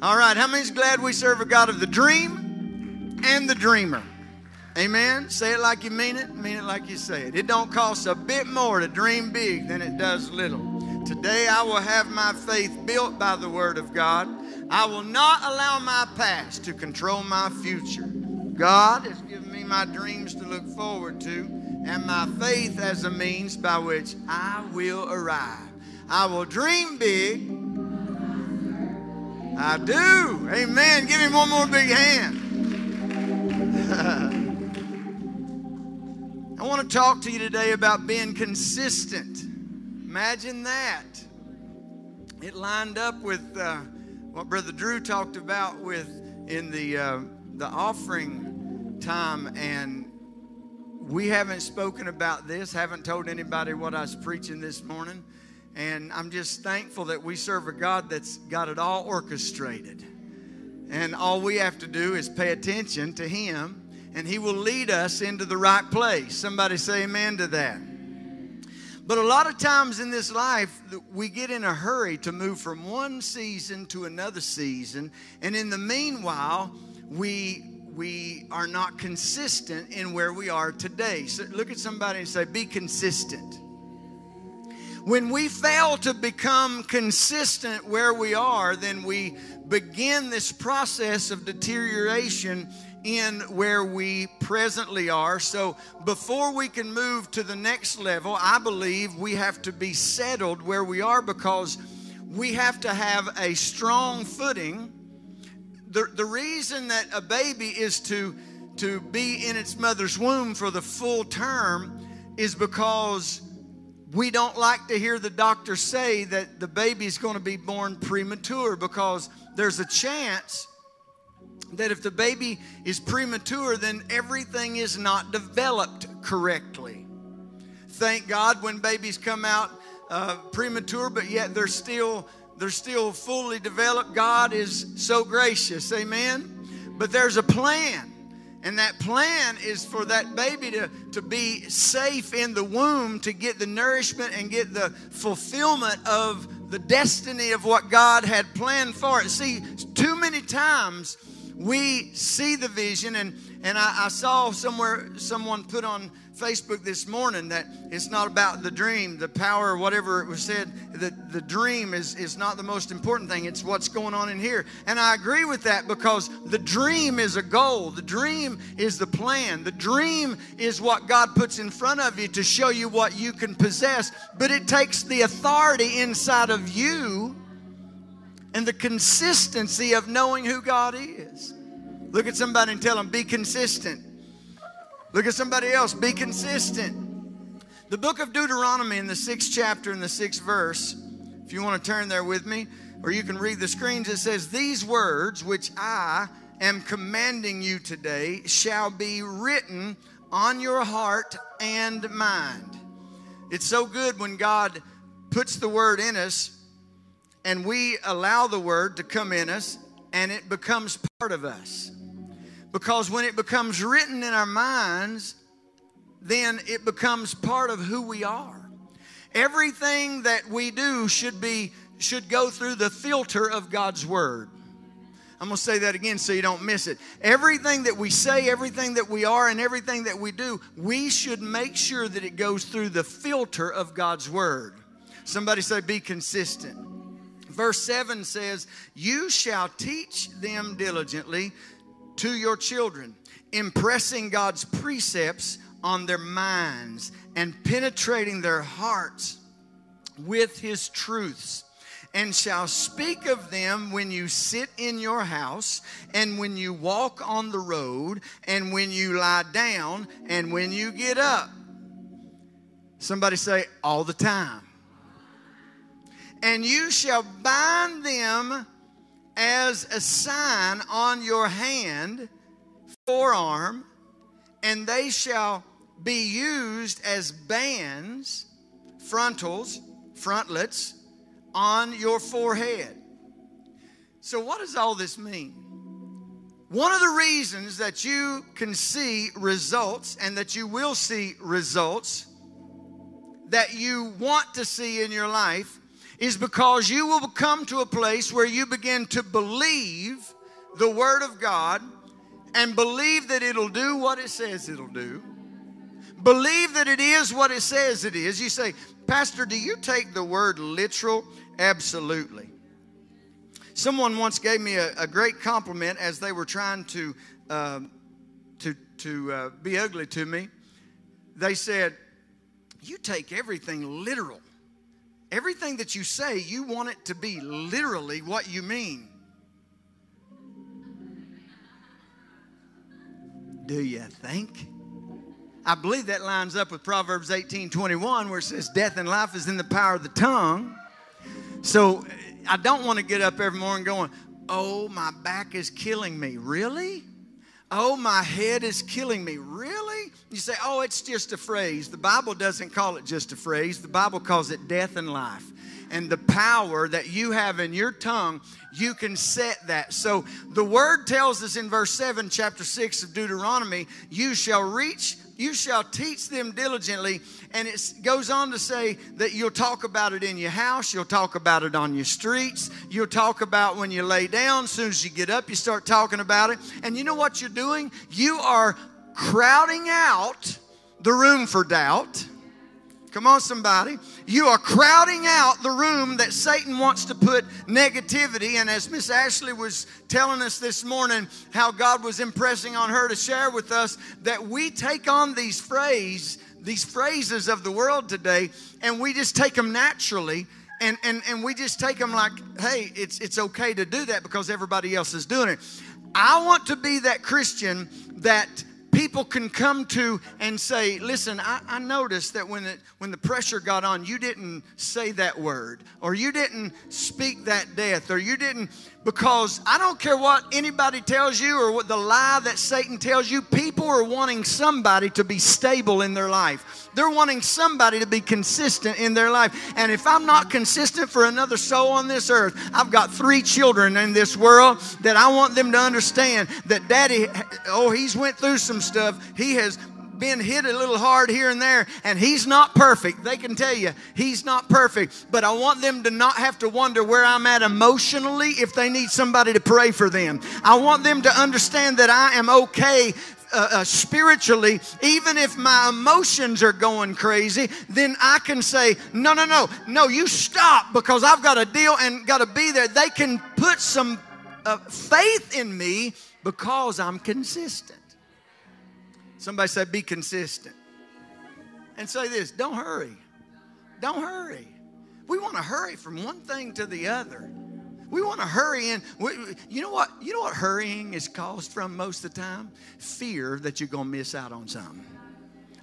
All right, how many's glad we serve a God of the dream and the dreamer? Amen. Say it like you mean it, mean it like you say it. It don't cost a bit more to dream big than it does little. Today I will have my faith built by the word of God. I will not allow my past to control my future. God has given me my dreams to look forward to and my faith as a means by which I will arrive. I will dream big. I do. Amen. Give him one more big hand. I want to talk to you today about being consistent. Imagine that. It lined up with uh, what Brother Drew talked about with in the uh, the offering time, and we haven't spoken about this. Haven't told anybody what I was preaching this morning, and I'm just thankful that we serve a God that's got it all orchestrated, and all we have to do is pay attention to Him and He will lead us into the right place. Somebody say amen to that. But a lot of times in this life, we get in a hurry to move from one season to another season. And in the meanwhile, we, we are not consistent in where we are today. So look at somebody and say, Be consistent. When we fail to become consistent where we are, then we begin this process of deterioration in where we presently are. So before we can move to the next level, I believe we have to be settled where we are because we have to have a strong footing. The, the reason that a baby is to, to be in its mother's womb for the full term is because we don't like to hear the doctor say that the baby is going to be born premature because there's a chance that if the baby is premature, then everything is not developed correctly. Thank God when babies come out uh, premature, but yet they're still they're still fully developed. God is so gracious, Amen. But there's a plan. And that plan is for that baby to, to be safe in the womb, to get the nourishment and get the fulfillment of the destiny of what God had planned for it. See, too many times we see the vision and and I, I, saw somewhere someone put on facebook this morning that it's not about the dream the power whatever it was said that the dream is is not the most important thing. It's what's going on in here. And i agree with that because the dream is a goal. The dream is the plan. The dream is what god puts in front of you to show you what you can possess. But it takes the authority inside of you and the consistency of knowing who God is. Look at somebody and tell them, be consistent. Look at somebody else, be consistent. The book of Deuteronomy in the sixth chapter in the sixth verse, if you want to turn there with me, or you can read the screens, it says, These words which I am commanding you today shall be written on your heart and mind. It's so good when God puts the word in us and we allow the word to come in us and it becomes part of us. Because when it becomes written in our minds, then it becomes part of who we are. Everything that we do should be should go through the filter of God's word. I'm going to say that again so you don't miss it. Everything that we say, everything that we are, and everything that we do, we should make sure that it goes through the filter of God's word. Somebody say, be consistent. Verse 7 says, You shall teach them diligently to your children, impressing God's precepts on their minds and penetrating their hearts with his truths and shall speak of them when you sit in your house, and when you walk on the road, and when you lie down, and when you get up. Somebody say, all the time and you shall bind them as a sign on your hand, forearm, and they shall be used as bands, frontals, frontlets, on your forehead. So, what does all this mean? One of the reasons that you can see results and that you will see results that you want to see in your life is because you will come to a place where you begin to believe the Word of God and believe that it'll do what it says it'll do. Believe that it is what it says it is. You say, Pastor, do you take the word literal? Absolutely. Someone once gave me a, a great compliment as they were trying to, uh, to, to uh, be ugly to me. They said, You take everything literal. Everything that you say, you want it to be literally what you mean. Do you think? I believe that lines up with Proverbs 18 21, where it says, Death and life is in the power of the tongue. So I don't want to get up every morning going, Oh, my back is killing me. Really? Oh, my head is killing me. Really? You say, Oh, it's just a phrase. The Bible doesn't call it just a phrase, the Bible calls it death and life and the power that you have in your tongue, you can set that. So the word tells us in verse 7, chapter 6 of Deuteronomy, you shall reach, you shall teach them diligently. And it goes on to say that you'll talk about it in your house, you'll talk about it on your streets, you'll talk about when you lay down. As soon as you get up, you start talking about it. And you know what you're doing? You are crowding out the room for doubt Come on, somebody. You are crowding out the room that Satan wants to put negativity. And as Miss Ashley was telling us this morning, how God was impressing on her to share with us that we take on these phrases, these phrases of the world today, and we just take them naturally. And, and, and we just take them like, hey, it's, it's okay to do that because everybody else is doing it. I want to be that Christian that people can come to and say, Listen, I, I noticed that when, it, when the pressure got on, you didn't say that word, or you didn't speak that death, or you didn't, because I don't care what anybody tells you or what the lie that Satan tells you, people are wanting somebody to be stable in their life. They're wanting somebody to be consistent in their life. And if I'm not consistent for another soul on this earth, I've got three children in this world that I want them to understand that daddy, oh, he's went through some stuff. He has been hit a little hard here and there, and he's not perfect. They can tell you he's not perfect, but I want them to not have to wonder where I'm at emotionally if they need somebody to pray for them. I want them to understand that I am okay uh, uh, spiritually, even if my emotions are going crazy, then I can say, no, no, no, no, you stop because I've got a deal and got to be there. They can put some uh, faith in me because I'm consistent. Somebody say, be consistent. And say this don't hurry. Don't hurry. We want to hurry from one thing to the other. We want to hurry in. You know what? You know what hurrying is caused from most of the time? Fear that you're to miss out on something.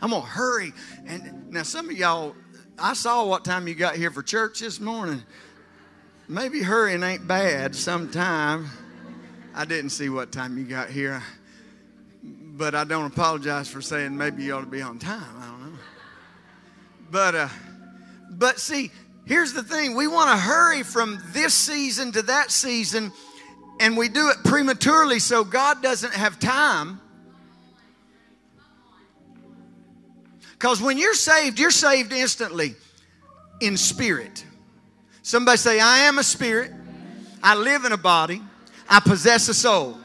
I'm to hurry. And now, some of y'all, I saw what time you got here for church this morning. Maybe hurrying ain't bad sometime. I didn't see what time you got here but I don't apologize for saying maybe you ought to be on time. I don't know. But, uh, but see, here's the thing we want to hurry from this season to that season, and we do it prematurely so God doesn't have time. Because when you're saved, you're saved instantly in spirit. Somebody say, I am a spirit, I live in a body, I possess a soul.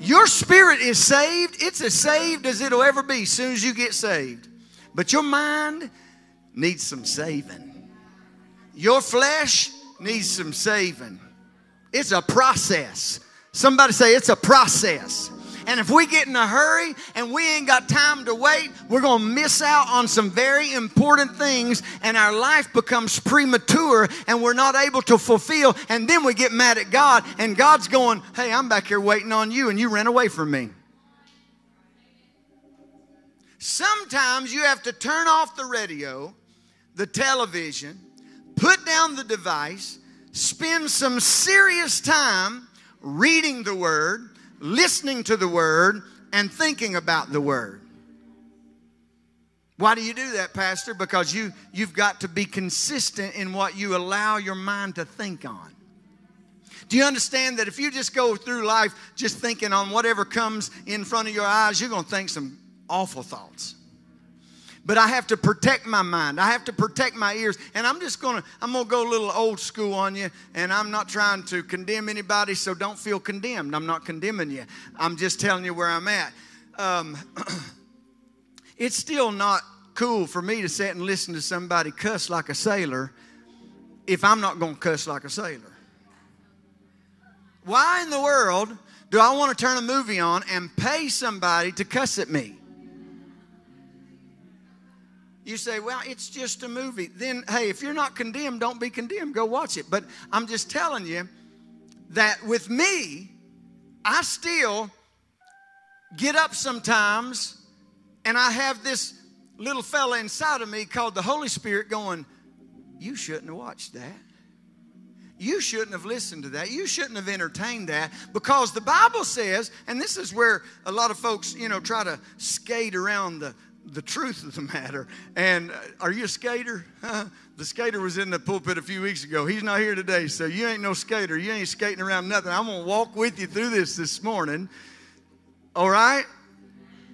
Your spirit is saved. It's as saved as it'll ever be as soon as you get saved. But your mind needs some saving. Your flesh needs some saving. It's a process. Somebody say it's a process. And if we get in a hurry and we ain't got time to wait, we're going to miss out on some very important things and our life becomes premature and we're not able to fulfill. And then we get mad at God and God's going, Hey, I'm back here waiting on you and you ran away from me. Sometimes you have to turn off the radio, the television, put down the device, spend some serious time reading the Word, listening to the word and thinking about the word. Why do you do that, Pastor? Because you, you've got to be consistent in what you allow your mind to think on. Do you understand that if you just go through life just thinking on whatever comes in front of your eyes, you're going to think some awful thoughts? But I have to protect my mind. I have to protect my ears. And I'm just going to, I'm going to go a little old school on you. And I'm not trying to condemn anybody, so don't feel condemned. I'm not condemning you. I'm just telling you where I'm at. Um, it's still not cool for me to sit and listen to somebody cuss like a sailor if I'm not going to cuss like a sailor. Why in the world do I want to turn a movie on and pay somebody to cuss at me? You say, well, it's just a movie. Then, hey, if you're not condemned, don't be condemned. Go watch it. But I'm just telling you that with me, I still get up sometimes and I have this little fella inside of me called the Holy Spirit going, You shouldn't have watched that. You shouldn't have listened to that. You shouldn't have entertained that because the Bible says, and this is where a lot of folks, you know, try to skate around the, the truth of the matter. And uh, are you a skater? the skater was in the pulpit a few weeks ago. He's not here today, so you ain't no skater. You ain't skating around nothing. I'm going to walk with you through this this morning. All right?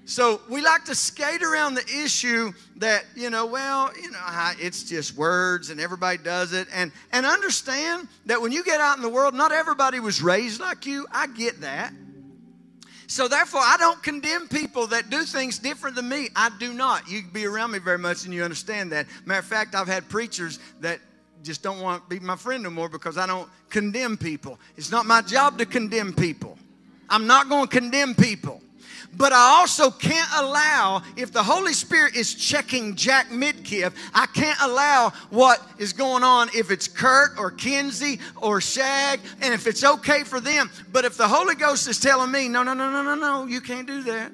So we like to skate around the issue that, you know, well, you know, it's just words and everybody does it. And, and understand that when you get out in the world, not everybody was raised like you. I get that. So therefore, I don't condemn people that do things different than me. I do not. You be around me very much and you understand that. Matter of fact, I've had preachers that just don't want to be my friend no more because I don't condemn people. It's not my job to condemn people. I'm not going to condemn people. But I also can't allow, if the Holy Spirit is checking Jack Midkiff, I can't allow what is going on if it's Kurt or Kinsey or Shag, and if it's okay for them. But if the Holy Ghost is telling me, no, no, no, no, no, no, you can't do that.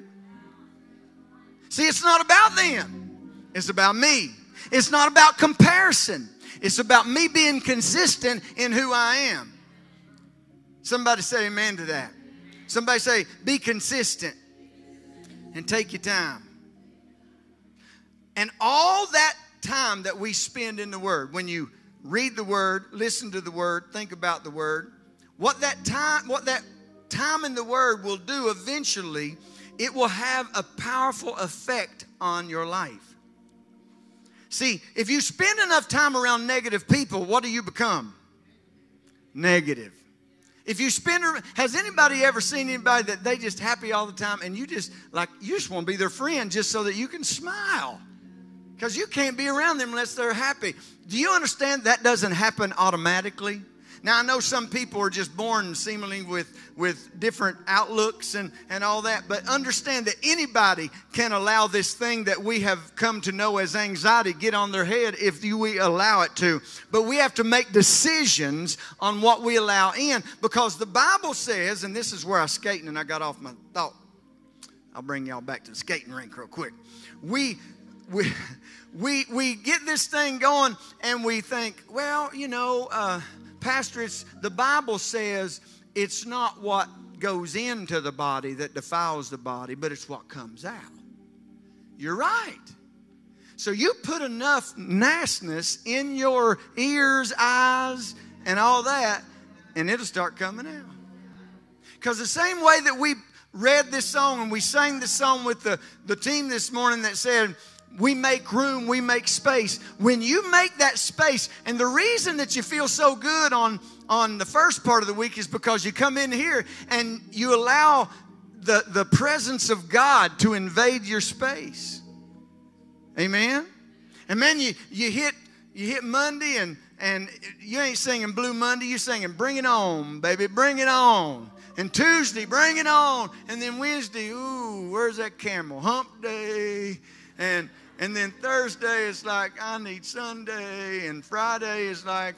See, it's not about them, it's about me. It's not about comparison, it's about me being consistent in who I am. Somebody say amen to that. Somebody say, be consistent and take your time. And all that time that we spend in the Word, when you read the Word, listen to the Word, think about the Word, what that time, what that time in the Word will do eventually, it will have a powerful effect on your life. See, if you spend enough time around negative people, what do you become? Negative. If you spend, has anybody ever seen anybody that they just happy all the time and you just like, you just want to be their friend just so that you can smile? Because you can't be around them unless they're happy. Do you understand that doesn't happen automatically? Now, I know some people are just born seemingly with, with different outlooks and, and all that, but understand that anybody can allow this thing that we have come to know as anxiety get on their head if you, we allow it to. But we have to make decisions on what we allow in because the Bible says, and this is where I skating and I got off my thought. I'll bring y'all back to the skating rink real quick. We, we, we, we get this thing going and we think, well, you know, uh, Pastor, it's, the Bible says it's not what goes into the body that defiles the body, but it's what comes out. You're right. So you put enough nastiness in your ears, eyes, and all that, and it'll start coming out. Because the same way that we read this song and we sang this song with the, the team this morning that said, we make room, we make space. When you make that space, and the reason that you feel so good on, on the first part of the week is because you come in here and you allow the, the presence of God to invade your space. Amen? And man, you, you hit you hit Monday and and you ain't singing Blue Monday, you're singing Bring It On, baby, bring it on. And Tuesday, bring it on. And then Wednesday, ooh, where's that camel? Hump day. And and then Thursday is like, I need Sunday. And Friday is like,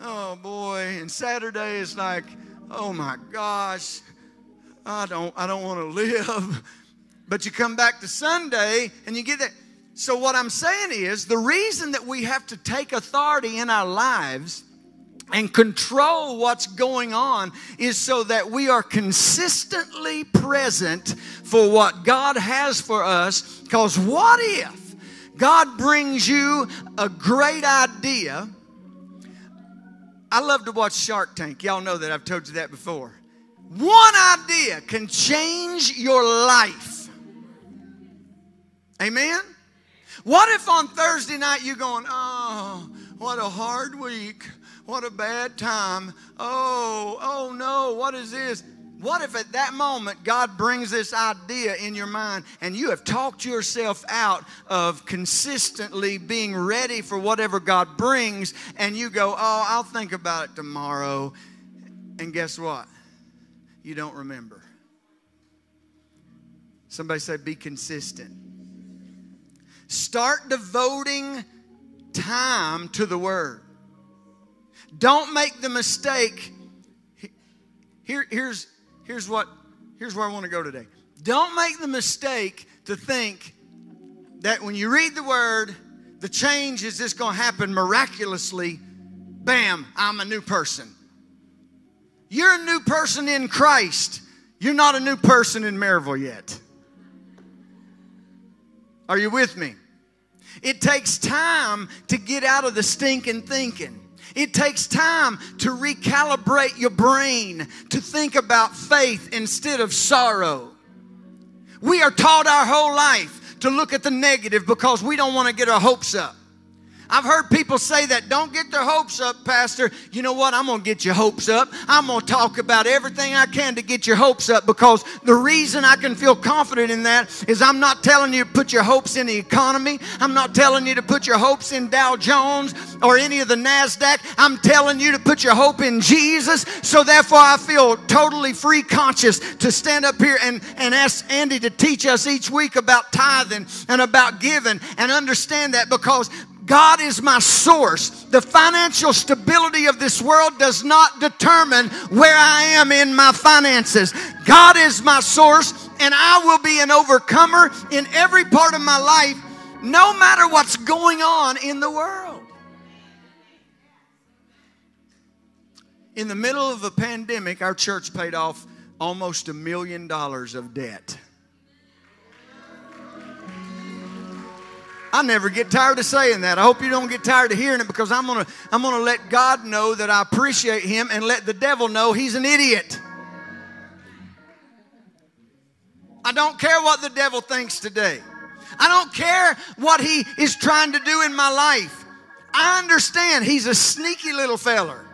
oh boy. And Saturday is like, oh my gosh, I don't, I don't want to live. But you come back to Sunday and you get that. So, what I'm saying is the reason that we have to take authority in our lives and control what's going on is so that we are consistently present for what God has for us. Because what if God brings you a great idea. I love to watch Shark Tank. Y'all know that. I've told you that before. One idea can change your life. Amen? What if on Thursday night you're going, oh, what a hard week. What a bad time. Oh, oh no, what is this? What if at that moment God brings this idea in your mind and you have talked yourself out of consistently being ready for whatever God brings and you go, oh, I'll think about it tomorrow. And guess what? You don't remember. Somebody say, be consistent. Start devoting time to the Word. Don't make the mistake. Here, here's, here's, what, here's where I want to go today. Don't make the mistake to think that when you read the Word, the change is just going to happen miraculously. Bam, I'm a new person. You're a new person in Christ. You're not a new person in Maryville yet. Are you with me? It takes time to get out of the stinking thinking. It takes time to recalibrate your brain to think about faith instead of sorrow. We are taught our whole life to look at the negative because we don't want to get our hopes up. I've heard people say that. Don't get their hopes up, Pastor. You know what? I'm going to get your hopes up. I'm going to talk about everything I can to get your hopes up because the reason I can feel confident in that is I'm not telling you to put your hopes in the economy. I'm not telling you to put your hopes in Dow Jones or any of the NASDAQ. I'm telling you to put your hope in Jesus. So therefore, I feel totally free conscious to stand up here and, and ask Andy to teach us each week about tithing and about giving and understand that because God is my source. The financial stability of this world does not determine where I am in my finances. God is my source, and I will be an overcomer in every part of my life, no matter what's going on in the world. In the middle of a pandemic, our church paid off almost a million dollars of debt. I never get tired of saying that. I hope you don't get tired of hearing it because I'm gonna I'm gonna let God know that I appreciate him and let the devil know he's an idiot. I don't care what the devil thinks today. I don't care what he is trying to do in my life. I understand he's a sneaky little feller.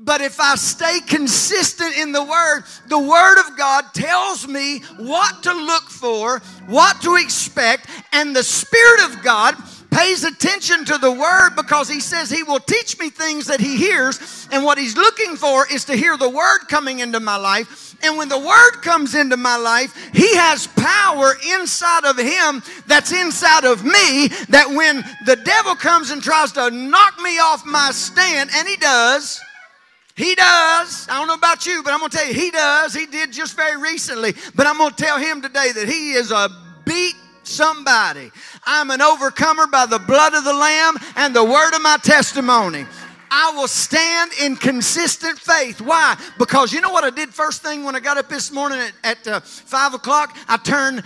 But if I stay consistent in the Word, the Word of God tells me what to look for, what to expect, and the Spirit of God pays attention to the Word because He says He will teach me things that He hears. And what He's looking for is to hear the Word coming into my life. And when the Word comes into my life, He has power inside of Him that's inside of me. That when the devil comes and tries to knock me off my stand, and He does he does. I don't know about you, but I'm going to tell you, he does. He did just very recently. But I'm going to tell him today that he is a beat somebody. I'm an overcomer by the blood of the Lamb and the word of my testimony. I will stand in consistent faith. Why? Because you know what I did first thing when I got up this morning at, at uh, 5 o'clock? I turned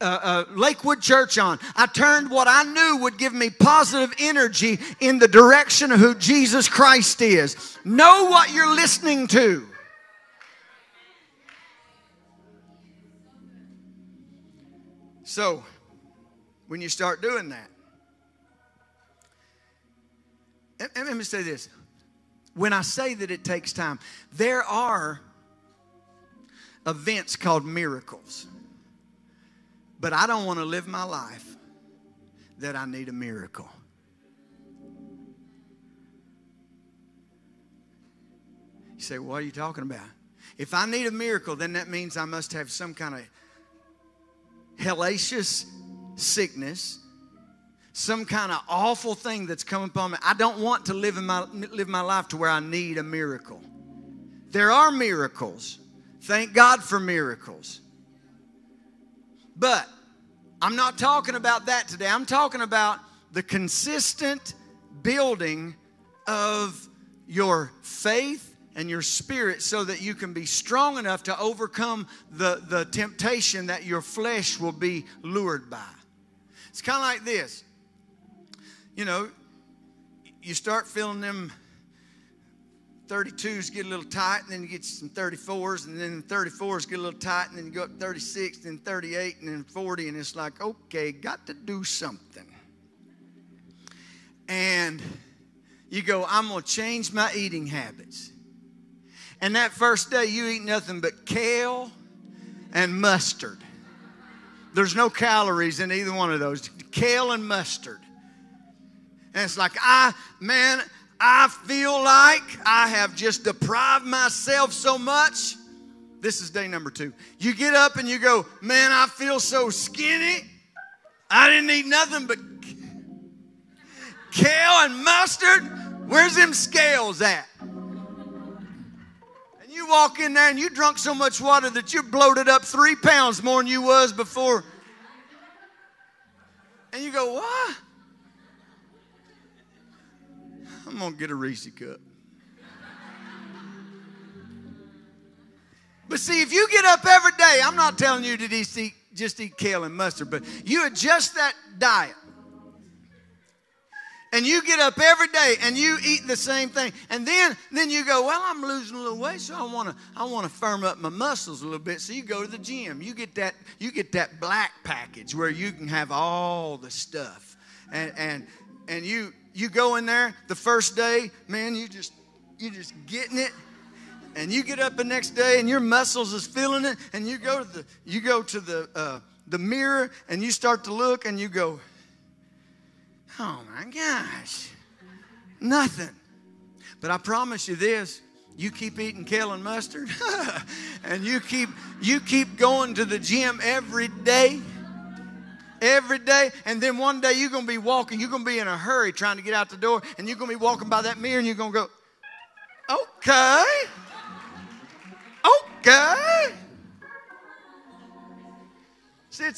uh, uh, Lakewood Church on. I turned what I knew would give me positive energy in the direction of who Jesus Christ is. Know what you're listening to. So, when you start doing that, let me say this. When I say that it takes time, there are events called miracles. But I don't want to live my life that I need a miracle. You say, What are you talking about? If I need a miracle, then that means I must have some kind of hellacious sickness, some kind of awful thing that's come upon me. I don't want to live, in my, live my life to where I need a miracle. There are miracles. Thank God for miracles. But I'm not talking about that today. I'm talking about the consistent building of your faith and your spirit so that you can be strong enough to overcome the, the temptation that your flesh will be lured by. It's kind of like this. You know, you start feeling them 32s get a little tight, and then you get some 34s, and then 34s get a little tight, and then you go up 36, then 38, and then 40, and it's like, okay, got to do something. And you go, I'm going to change my eating habits. And that first day, you eat nothing but kale and mustard. There's no calories in either one of those kale and mustard. And it's like, I, man, I feel like I have just deprived myself so much. This is day number two. You get up and you go, Man, I feel so skinny. I didn't eat nothing but kale and mustard. Where's them scales at? And you walk in there and you drunk so much water that you bloated up three pounds more than you was before. And you go, What? I'm going to get a Reese cup. But see, if you get up every day, I'm not telling you to just eat, just eat kale and mustard, but you adjust that diet. And you get up every day and you eat the same thing. And then, then you go, well, I'm losing a little weight, so I want to I want to firm up my muscles a little bit. So you go to the gym. You get that you get that black package where you can have all the stuff. And and and you you go in there the first day, man, you just you just getting it. And you get up the next day and your muscles is feeling it. And you go to the you go to the uh, the mirror and you start to look and you go, oh my gosh, nothing. But I promise you this, you keep eating kale and mustard and you keep you keep going to the gym every day every day. And then one day you're going to be walking, you're going to be in a hurry trying to get out the door, and you're going to be walking by that mirror and you're going to go, okay.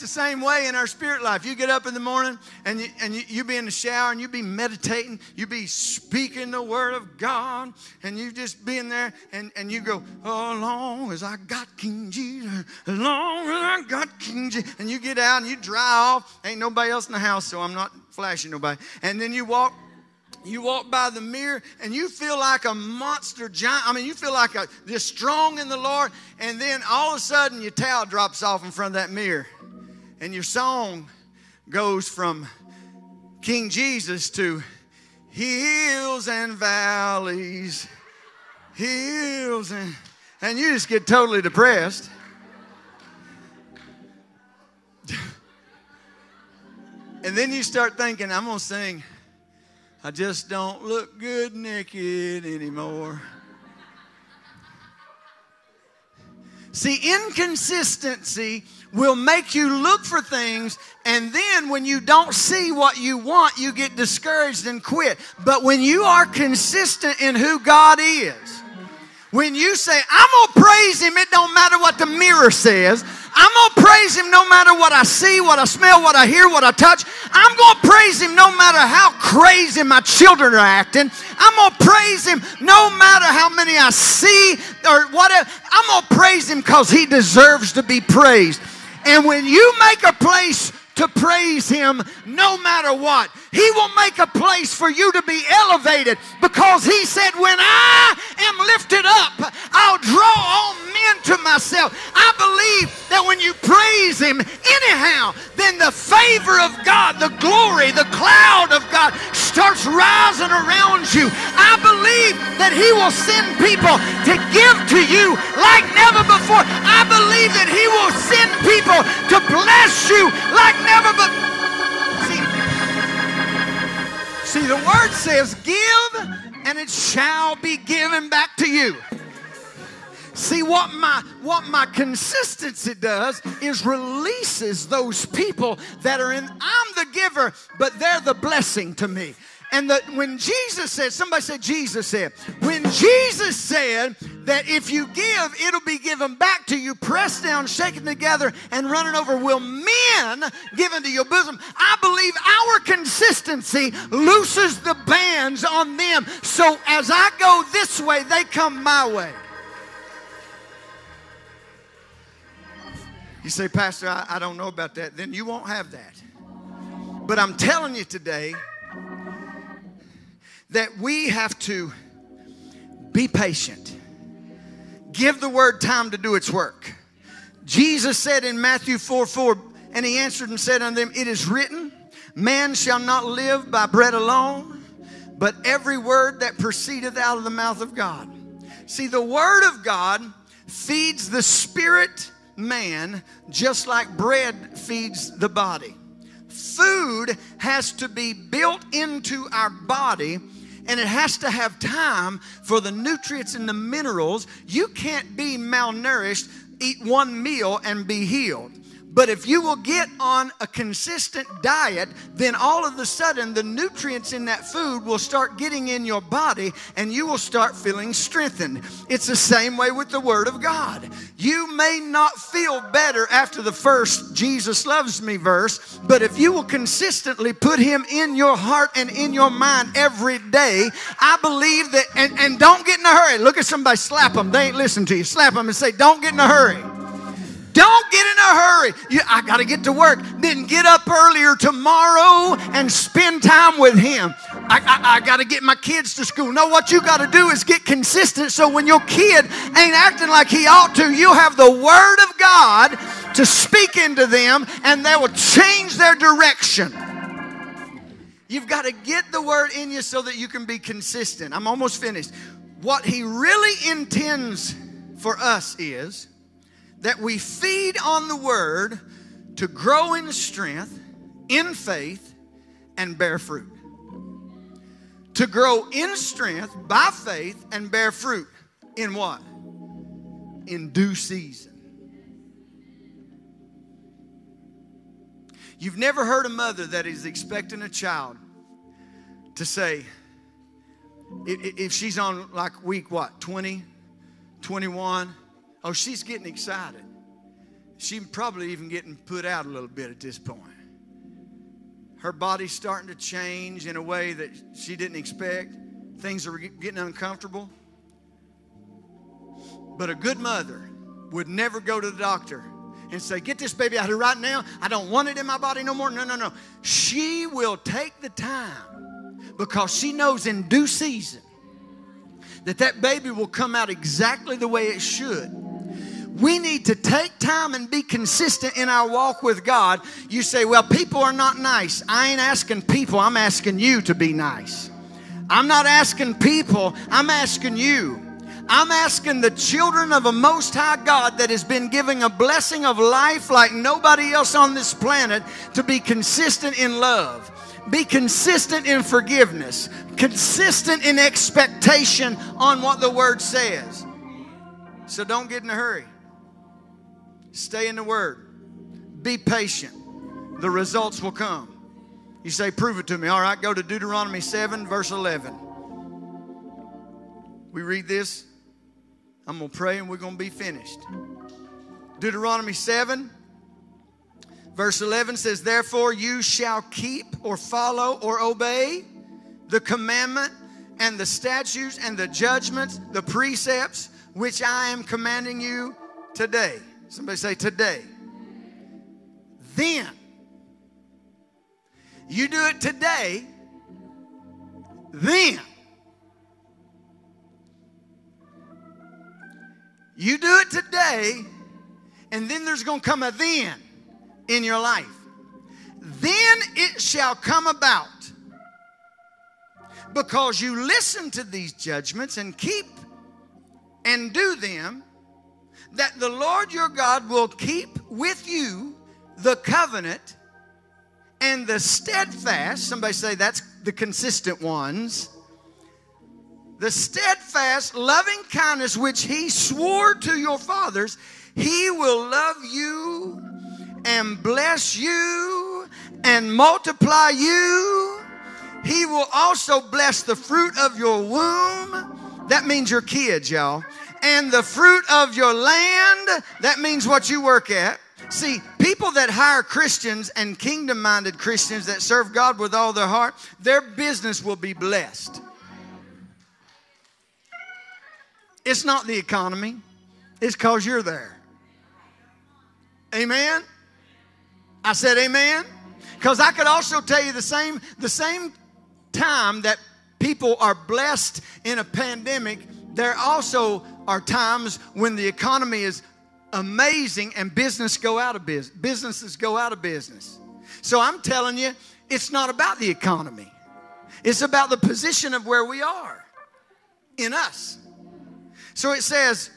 It's the same way in our spirit life. You get up in the morning and you, and you, you be in the shower and you be meditating, you be speaking the word of God, and you just be in there and, and you go, oh, long as I got King Jesus, long as I got King Jesus. And you get out and you dry off. Ain't nobody else in the house, so I'm not flashing nobody. And then you walk you walk by the mirror and you feel like a monster giant. I mean, you feel like a, just strong in the Lord, and then all of a sudden your towel drops off in front of that mirror and your song goes from King Jesus to hills and valleys, hills and and you just get totally depressed. and then you start thinking, I'm gonna sing, I just don't look good naked anymore. See, inconsistency will make you look for things, and then when you don't see what you want, you get discouraged and quit. But when you are consistent in who God is, when you say, I'm gonna praise Him, it don't matter what the mirror says. I'm gonna praise Him no matter what I see, what I smell, what I hear, what I touch. I'm gonna praise Him no matter how crazy my children are acting. I'm gonna praise Him no matter how many I see or whatever. I'm gonna praise Him because He deserves to be praised. And when you make a place to praise Him no matter what. He will make a place for you to be elevated because He said, When I am lifted up, I'll draw all men to myself. I believe that when you praise Him anyhow, then the favor of God, the glory, the cloud of God starts rising around you. I believe that He will send people to give to you like never before. I believe that He will send people to bless you like never before. See, the word says, Give and it shall be given back to you. See what my what my consistency does is releases those people that are in I'm the giver but they're the blessing to me. And that when Jesus said, somebody said Jesus said, when Jesus said that if you give, it'll be given back to you, pressed down, shaken together, and running over, will men give into your bosom? I believe our consistency looses the bands on them. So as I go this way, they come my way. You say, Pastor, I, I don't know about that. Then you won't have that. But I'm telling you today, that we have to Be patient. Give the word time to do its work. Jesus said in Matthew 4 4, and he answered and said unto them, It is written, Man shall not live by bread alone, but every word that proceedeth out of the mouth of God. See, the word of God feeds the spirit man just like bread feeds the body. Food has to be built into our body and it has to have time for the nutrients and the minerals. You can't be malnourished, eat one meal, and be healed. But if you will get on a consistent diet, then all of a sudden the nutrients in that food will start getting in your body and you will start feeling strengthened. It's the same way with the Word of God. You may not feel better after the first Jesus loves me verse, but if you will consistently put Him in your heart and in your mind every day, I believe that, and, and don't get in a hurry. Look at somebody, slap them. They ain't listening to you. Slap them and say, Don't get in a hurry. Don't get in a hurry. You, I got to get to work. Then get up earlier tomorrow and spend time with Him. I, I, I got to get my kids to school. No, what you got to do is get consistent so when your kid ain't acting like he ought to, you have the Word of God to speak into them and they will change their direction. You've got to get the Word in you so that you can be consistent. I'm almost finished. What He really intends for us is that we feed on the word to grow in strength, in faith, and bear fruit. To grow in strength by faith and bear fruit. In what? In due season. You've never heard a mother that is expecting a child to say, if she's on like week what, 20, 21, Oh, she's getting excited. She's probably even getting put out a little bit at this point. Her body's starting to change in a way that she didn't expect. Things are getting uncomfortable. But a good mother would never go to the doctor and say, Get this baby out of here right now. I don't want it in my body no more. No, no, no. She will take the time because she knows in due season that that baby will come out exactly the way it should we need to take time and be consistent in our walk with God. You say, Well, people are not nice. I ain't asking people, I'm asking you to be nice. I'm not asking people, I'm asking you. I'm asking the children of a Most High God that has been giving a blessing of life like nobody else on this planet to be consistent in love, be consistent in forgiveness, consistent in expectation on what the Word says. So don't get in a hurry. Stay in the Word. Be patient. The results will come. You say, prove it to me. All right, go to Deuteronomy 7, verse 11. We read this. I'm going to pray and we're going to be finished. Deuteronomy 7, verse 11 says, Therefore you shall keep or follow or obey the commandment and the statutes and the judgments, the precepts which I am commanding you today. Somebody say today. Then. You do it today. Then. You do it today, and then there's going to come a then in your life. Then it shall come about because you listen to these judgments and keep and do them that the Lord your God will keep with you the covenant and the steadfast. Somebody say that's the consistent ones. The steadfast loving kindness which he swore to your fathers, he will love you and bless you and multiply you. He will also bless the fruit of your womb. That means your kids, y'all and the fruit of your land. That means what you work at. See, people that hire Christians and kingdom minded Christians that serve God with all their heart, their business will be blessed. It's not the economy, it's because you're there. Amen? I said amen. Because I could also tell you the same, the same time that people are blessed in a pandemic there also are times when the economy is amazing and business go out of business businesses go out of business. So i'm telling you it's not about the economy. It's about the position of where we are in us. So it says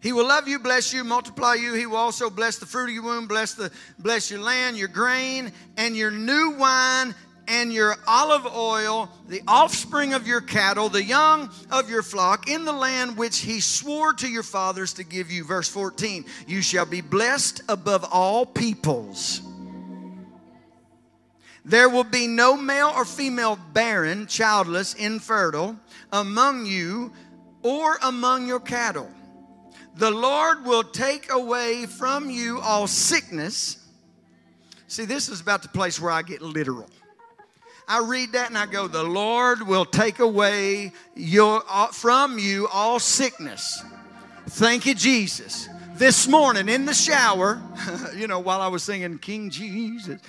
he will love you, bless you, multiply you. He will also bless the fruit of your womb, bless the bless your land, your grain, and your new wine and your olive oil, the offspring of your cattle, the young of your flock, in the land which he swore to your fathers to give you. Verse 14 You shall be blessed above all peoples. There will be no male or female barren, childless, infertile among you or among your cattle. The Lord will take away from you all sickness. See, this is about the place where I get literal. I read that and I go, The Lord will take away your, uh, from you all sickness. Thank you, Jesus. This morning in the shower, you know, while I was singing King Jesus,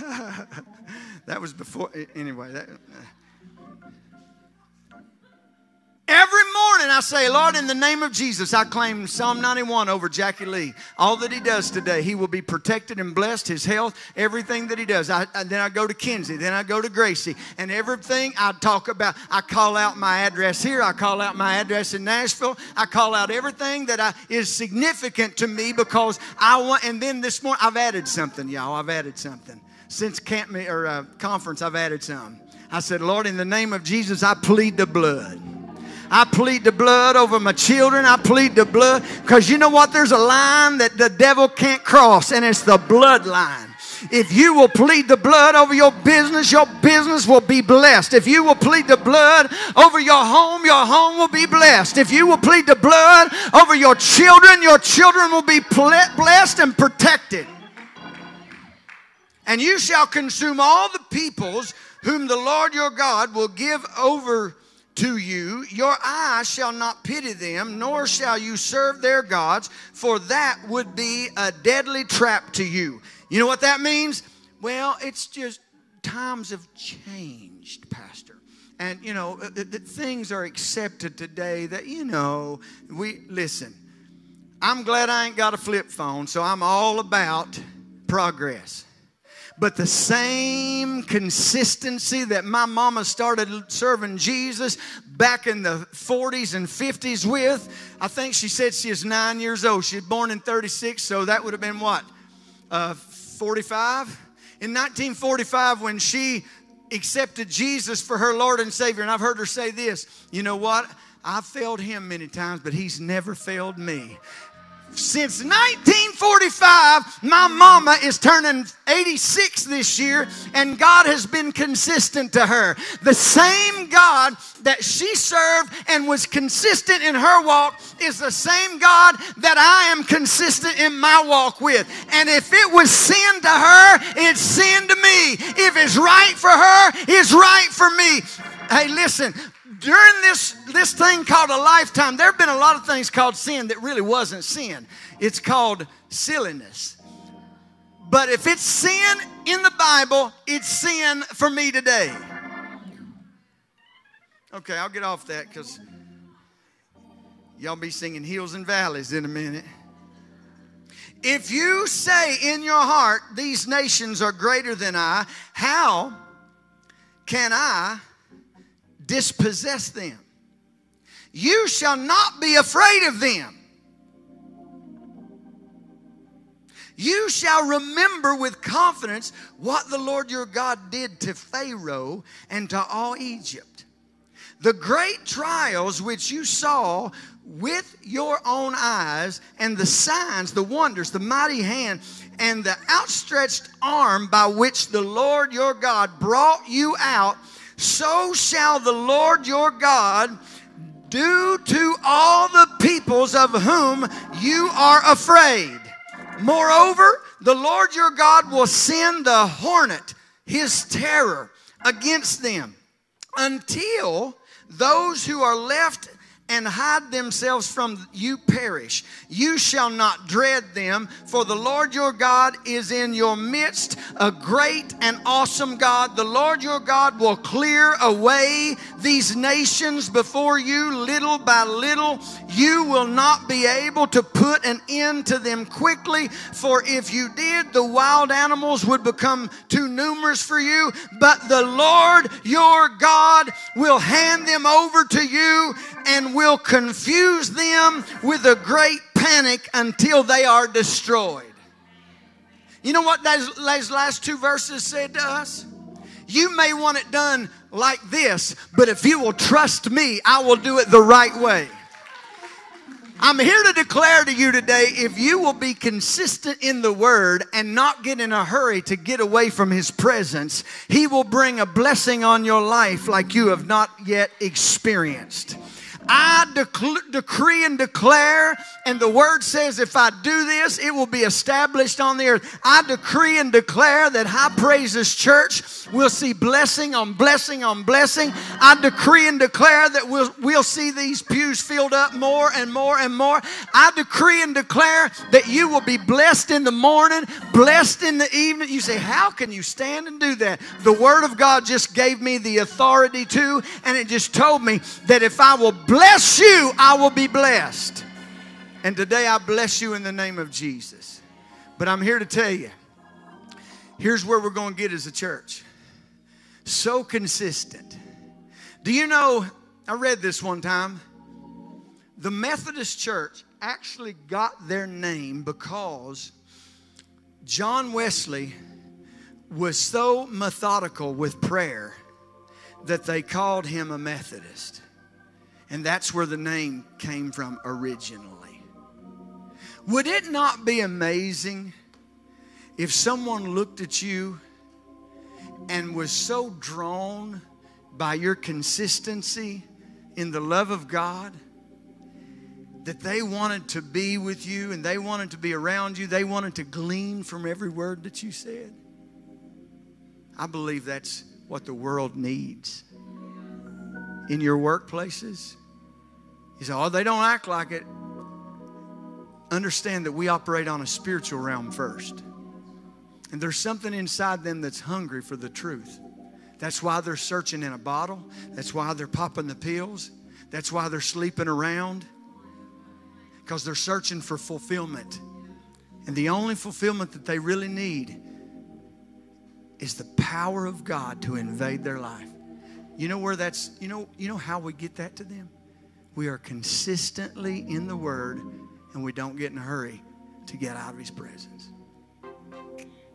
that was before, anyway. That, Every morning I say, Lord, in the name of Jesus, I claim Psalm 91 over Jackie Lee. All that he does today, he will be protected and blessed, his health, everything that he does. I, then I go to Kinsey, then I go to Gracie, and everything I talk about, I call out my address here, I call out my address in Nashville, I call out everything that I, is significant to me because I want, and then this morning, I've added something, y'all, I've added something. Since camp or uh, conference, I've added something. I said, Lord, in the name of Jesus, I plead the blood. I plead the blood over my children. I plead the blood. Because you know what? There's a line that the devil can't cross, and it's the bloodline. If you will plead the blood over your business, your business will be blessed. If you will plead the blood over your home, your home will be blessed. If you will plead the blood over your children, your children will be blessed and protected. And you shall consume all the peoples whom the Lord your God will give over to you, your eye shall not pity them, nor shall you serve their gods, for that would be a deadly trap to you. You know what that means? Well, it's just times have changed, Pastor. And, you know, uh, things are accepted today that, you know, we, listen, I'm glad I ain't got a flip phone, so I'm all about progress. But the same consistency that my mama started serving Jesus back in the 40s and 50s with, I think she said she was nine years old. She was born in 36, so that would have been what? Uh, 45? In 1945, when she accepted Jesus for her Lord and Savior, and I've heard her say this, you know what? I've failed him many times, but he's never failed me. Since 1945, my mama is turning 86 this year, and God has been consistent to her. The same God that she served and was consistent in her walk is the same God that I am consistent in my walk with. And if it was sin to her, it's sin to me. If it's right for her, it's right for me. Hey, listen, during this, this thing called a lifetime, there have been a lot of things called sin that really wasn't sin. It's called silliness. But if it's sin in the Bible, it's sin for me today. Okay, I'll get off that because y'all be singing hills and valleys in a minute. If you say in your heart, These nations are greater than I, how can I dispossess them. You shall not be afraid of them. You shall remember with confidence what the Lord your God did to Pharaoh and to all Egypt. The great trials which you saw with your own eyes, and the signs, the wonders, the mighty hand, and the outstretched arm by which the Lord your God brought you out so shall the Lord your God do to all the peoples of whom you are afraid. Moreover, the Lord your God will send the hornet, his terror, against them until those who are left and hide themselves from you perish. You shall not dread them, for the Lord your God is in your midst, a great and awesome God. The Lord your God will clear away these nations before you little by little. You will not be able to put an end to them quickly, for if you did, the wild animals would become too numerous for you. But the Lord your God will hand them over to you and will confuse them with a great panic until they are destroyed. You know what those, last two verses said to us? You may want it done like this, but if you will trust me, I will do it the right way. I'm here to declare to you today if you will be consistent in the word and not get in a hurry to get away from his presence, he will bring a blessing on your life like you have not yet experienced. I dec- decree and declare, and the word says, if I do this, it will be established on the earth. I decree and declare that High Praises Church will see blessing on blessing on blessing. I decree and declare that we'll, we'll see these pews filled up more and more and more. I decree and declare that you will be blessed in the morning, blessed in the evening. You say, How can you stand and do that? The Word of God just gave me the authority to, and it just told me that if I will bless you, I will be blessed. And today I bless you in the name of Jesus. But I'm here to tell you here's where we're going to get as a church so consistent. Do you know? I read this one time. The Methodist Church actually got their name because John Wesley was so methodical with prayer that they called him a Methodist. And that's where the name came from originally. Would it not be amazing if someone looked at you and was so drawn by your consistency in the love of God that they wanted to be with you and they wanted to be around you, they wanted to glean from every word that you said? I believe that's what the world needs. In your workplaces, you say, oh, they don't act like it. Understand that we operate on a spiritual realm first. And there's something inside them that's hungry for the truth. That's why they're searching in a bottle. That's why they're popping the pills. That's why they're sleeping around. Because they're searching for fulfillment. And the only fulfillment that they really need is the power of God to invade their life. You know where that's, you know, you know how we get that to them? We are consistently in the Word and we don't get in a hurry to get out of His presence.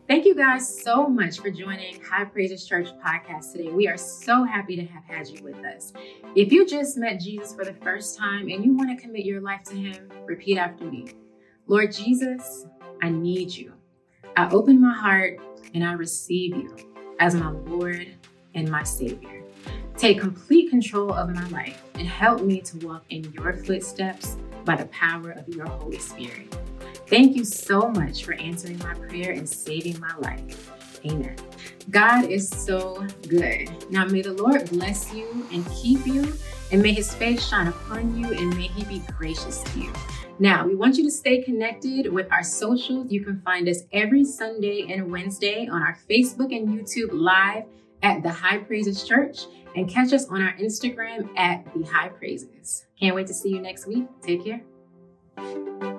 Thank you guys so much for joining High Praises Church podcast today. We are so happy to have had you with us. If you just met Jesus for the first time and you want to commit your life to Him, repeat after me Lord Jesus, I need you. I open my heart and I receive you as my Lord and my Savior. Take complete control of my life and help me to walk in your footsteps by the power of your Holy Spirit. Thank you so much for answering my prayer and saving my life. Amen. God is so good. Now, may the Lord bless you and keep you, and may his face shine upon you, and may he be gracious to you. Now, we want you to stay connected with our socials. You can find us every Sunday and Wednesday on our Facebook and YouTube live at the High Praises Church and catch us on our Instagram at the High Praises. Can't wait to see you next week. Take care.